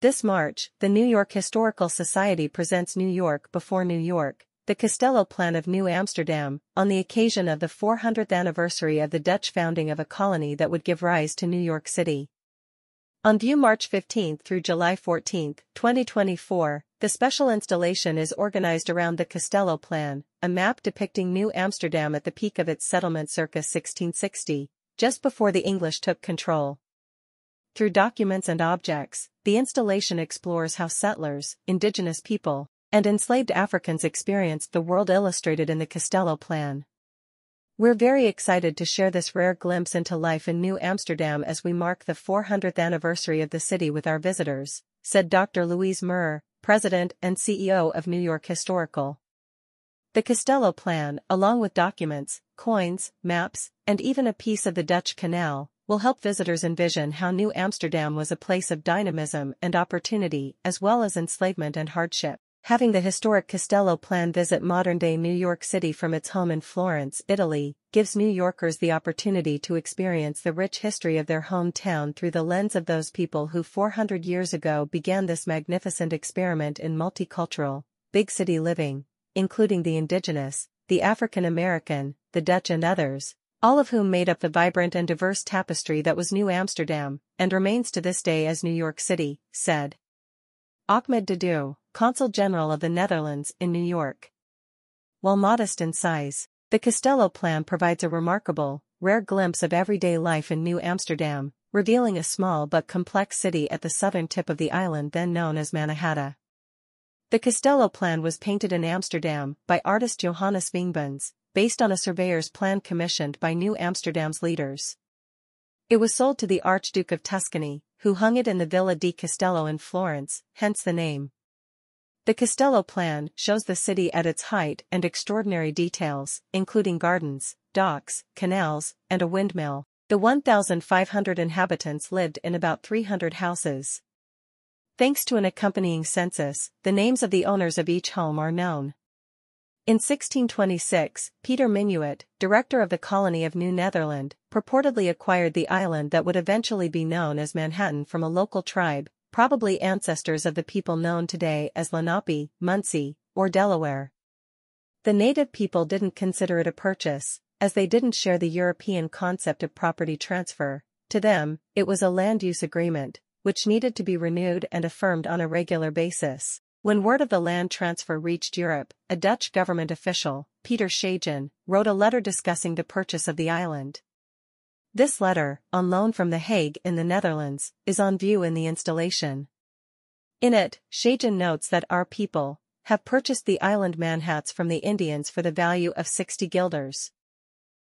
This March, the New York Historical Society presents New York Before New York, the Castello Plan of New Amsterdam, on the occasion of the 400th anniversary of the Dutch founding of a colony that would give rise to New York City. On view March 15 through July 14, 2024, the special installation is organized around the Castello Plan, a map depicting New Amsterdam at the peak of its settlement circa 1660, just before the English took control. Through documents and objects, the installation explores how settlers, indigenous people, and enslaved Africans experienced the world illustrated in the Castello Plan. We're very excited to share this rare glimpse into life in New Amsterdam as we mark the 400th anniversary of the city with our visitors, said Dr. Louise Mirrer, President and CEO of New York Historical. The Castello Plan, along with documents, coins, maps, and even a piece of the Dutch Canal, will help visitors envision how New Amsterdam was a place of dynamism and opportunity as well as enslavement and hardship. Having the historic Castello plan visit modern-day New York City from its home in Florence, Italy, gives New Yorkers the opportunity to experience the rich history of their hometown through the lens of those people who 400 years ago began this magnificent experiment in multicultural, big city living, including the indigenous, the African American, the Dutch and others, all of whom made up the vibrant and diverse tapestry that was New Amsterdam, and remains to this day as New York City, said. Ahmed Dadou, Consul General of the Netherlands in New York. While modest in size, the Castello plan provides a remarkable, rare glimpse of everyday life in New Amsterdam, revealing a small but complex city at the southern tip of the island then known as Mannahatta. The Castello plan was painted in Amsterdam by artist Johannes Vingboons, based on a surveyor's plan commissioned by New Amsterdam's leaders. It was sold to the Archduke of Tuscany, who hung it in the Villa di Castello in Florence, hence the name. The Castello plan shows the city at its height and extraordinary details, including gardens, docks, canals, and a windmill. The 1,500 inhabitants lived in about 300 houses. Thanks to an accompanying census, the names of the owners of each home are known. In 1626, Peter Minuit, director of the colony of New Netherland, purportedly acquired the island that would eventually be known as Manhattan from a local tribe, probably ancestors of the people known today as Lenape, Munsee, or Delaware. The native people didn't consider it a purchase, as they didn't share the European concept of property transfer. To them, it was a land use agreement, which needed to be renewed and affirmed on a regular basis. When word of the land transfer reached Europe, a Dutch government official, Peter Schagen, wrote a letter discussing the purchase of the island. This letter, on loan from The Hague in the Netherlands, is on view in the installation. In it, Schagen notes that our people have purchased the island manhats from the Indians for the value of 60 guilders.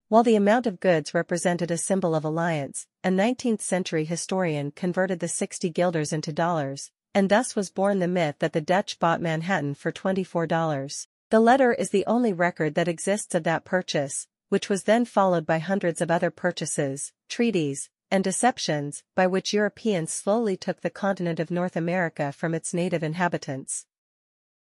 While the amount of goods represented a symbol of alliance, a 19th-century historian converted the 60 guilders into dollars, and thus was born the myth that the Dutch bought Manhattan for $24. The letter is the only record that exists of that purchase, which was then followed by hundreds of other purchases, treaties, and deceptions by which Europeans slowly took the continent of North America from its native inhabitants.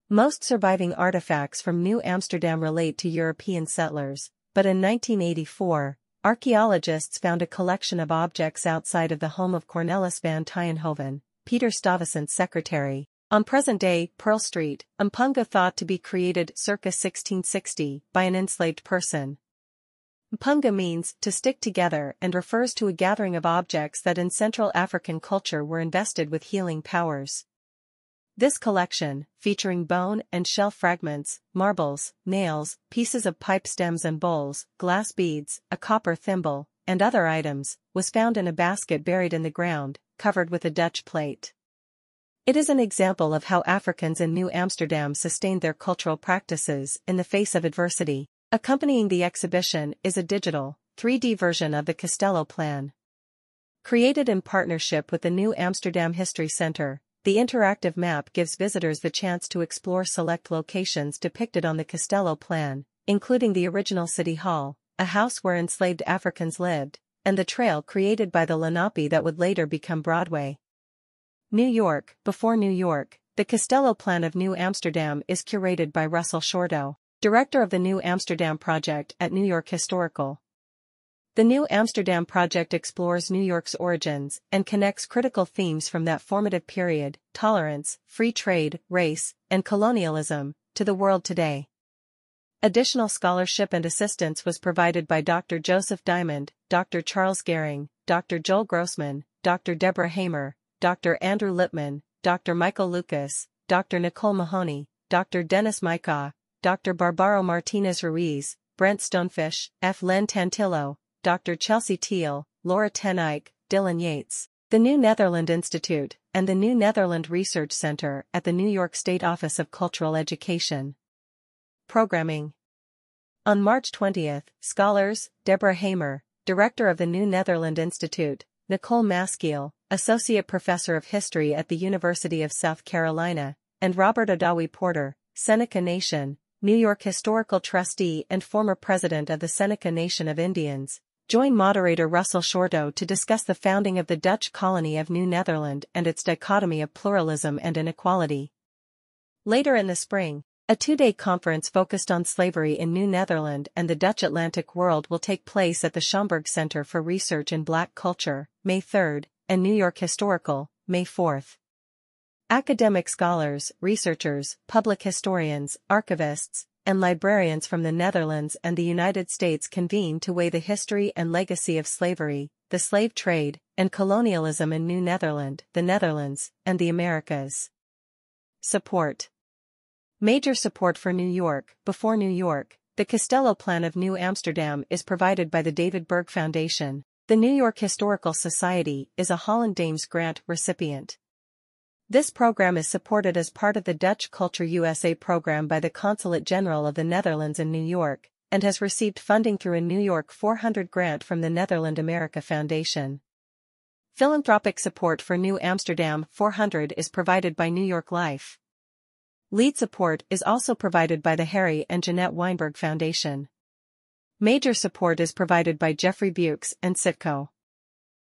Most surviving artifacts from New Amsterdam relate to European settlers, but in 1984, archaeologists found a collection of objects outside of the home of Cornelis van Tienhoven, Peter Stuyvesant's secretary. On present-day Pearl Street, Mpunga thought to be created circa 1660 by an enslaved person. Mpunga means to stick together and refers to a gathering of objects that in Central African culture were invested with healing powers. This collection, featuring bone and shell fragments, marbles, nails, pieces of pipe stems and bowls, glass beads, a copper thimble, and other items, was found in a basket buried in the ground, covered with a Dutch plate. It is an example of how Africans in New Amsterdam sustained their cultural practices in the face of adversity. Accompanying the exhibition is a digital, 3D version of the Castello Plan. Created in partnership with the New Amsterdam History Center, the interactive map gives visitors the chance to explore select locations depicted on the Castello Plan, including the original City Hall, a house where enslaved Africans lived, and the trail created by the Lenape that would later become Broadway. New York, before New York, the Castello Plan of New Amsterdam is curated by Russell Shorto, director of the New Amsterdam Project at New York Historical. The New Amsterdam Project explores New York's origins and connects critical themes from that formative period, tolerance, free trade, race, and colonialism, to the world today. Additional scholarship and assistance was provided by Dr. Joseph Diamond, Dr. Charles Gehring, Dr. Joel Grossman, Dr. Deborah Hamer, Dr. Andrew Lipman, Dr. Michael Lucas, Dr. Nicole Mahoney, Dr. Dennis Maika, Dr. Barbaro Martinez Ruiz, Brent Stonefish, F. Len Tantillo, Dr. Chelsea Teal, Laura Ten Eyck, Dylan Yates, the New Netherland Institute, and the New Netherland Research Center at the New York State Office of Cultural Education. Programming On March 20, scholars, Deborah Hamer, Director of the New Netherland Institute, Nicole Maskiell, Associate Professor of History at the University of South Carolina, and Robert Odawi Porter, Seneca Nation, New York Historical Trustee and former President of the Seneca Nation of Indians, Join moderator Russell Shorto to discuss the founding of the Dutch colony of New Netherland and its dichotomy of pluralism and inequality. Later in the spring, a two-day conference focused on slavery in New Netherland and the Dutch Atlantic world will take place at the Schomburg Center for Research in Black Culture, May 3, and New York Historical, May 4. Academic scholars, researchers, public historians, archivists, and librarians from the Netherlands and the United States convene to weigh the history and legacy of slavery, the slave trade, and colonialism in New Netherland, the Netherlands, and the Americas. Support Major support for New York, before New York, the Castello Plan of New Amsterdam is provided by the David Berg Foundation. The New York Historical Society is a Holland Dames grant recipient. This program is supported as part of the Dutch Culture USA program by the Consulate General of the Netherlands in New York, and has received funding through a New York 400 grant from the Netherland America Foundation. Philanthropic support for New Amsterdam 400 is provided by New York Life. Lead support is also provided by the Harry and Jeanette Weinberg Foundation. Major support is provided by Jeffrey Bukes and Citco.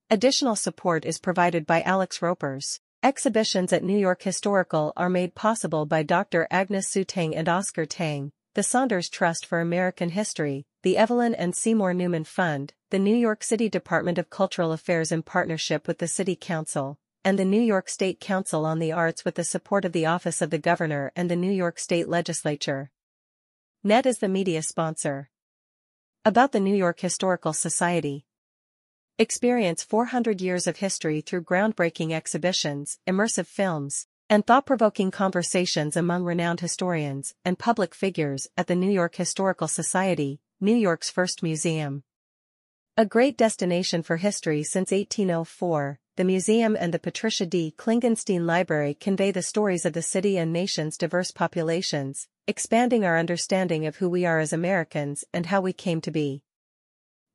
Additional support is provided by Alex Ropers. Exhibitions at New York Historical are made possible by Dr. Agnes Hsu-Tang and Oscar Tang, the Saunders Trust for American History, the Evelyn and Seymour Neuman Fund, the New York City Department of Cultural Affairs in partnership with the City Council, and the New York State Council on the Arts with the support of the Office of the Governor and the New York State Legislature. NET is the media sponsor. About the New York Historical Society Experience 400 years of history through groundbreaking exhibitions, immersive films, and thought-provoking conversations among renowned historians and public figures at the New York Historical Society, New York's first museum. A great destination for history since 1804, the museum and the Patricia D. Klingenstein Library convey the stories of the city and nation's diverse populations, expanding our understanding of who we are as Americans and how we came to be.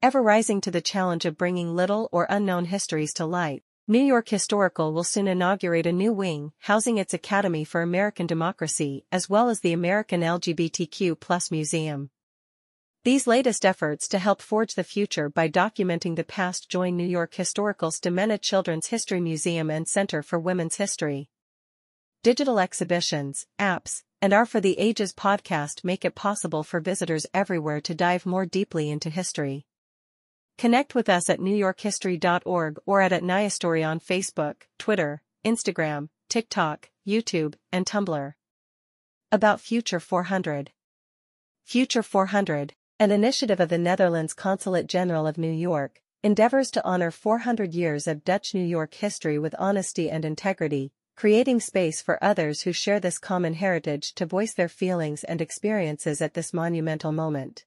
Ever rising to the challenge of bringing little or unknown histories to light, New York Historical will soon inaugurate a new wing housing its Academy for American Democracy as well as the American LGBTQ Museum. These latest efforts to help forge the future by documenting the past join New York Historical's DiMenna Children's History Museum and Center for Women's History. Digital exhibitions, apps, and our for the Ages podcast make it possible for visitors everywhere to dive more deeply into history. Connect with us at newyorkhistory.org or at @NYHistory on Facebook, Twitter, Instagram, TikTok, YouTube, and Tumblr. About Future 400 Future 400, an initiative of the Netherlands Consulate General of New York, endeavors to honor 400 years of Dutch New York history with honesty and integrity, creating space for others who share this common heritage to voice their feelings and experiences at this monumental moment.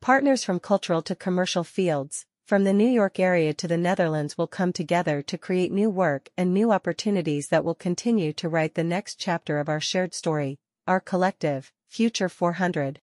Partners from cultural to commercial fields, from the New York area to the Netherlands will come together to create new work and new opportunities that will continue to write the next chapter of our shared story, our collective, Future 400.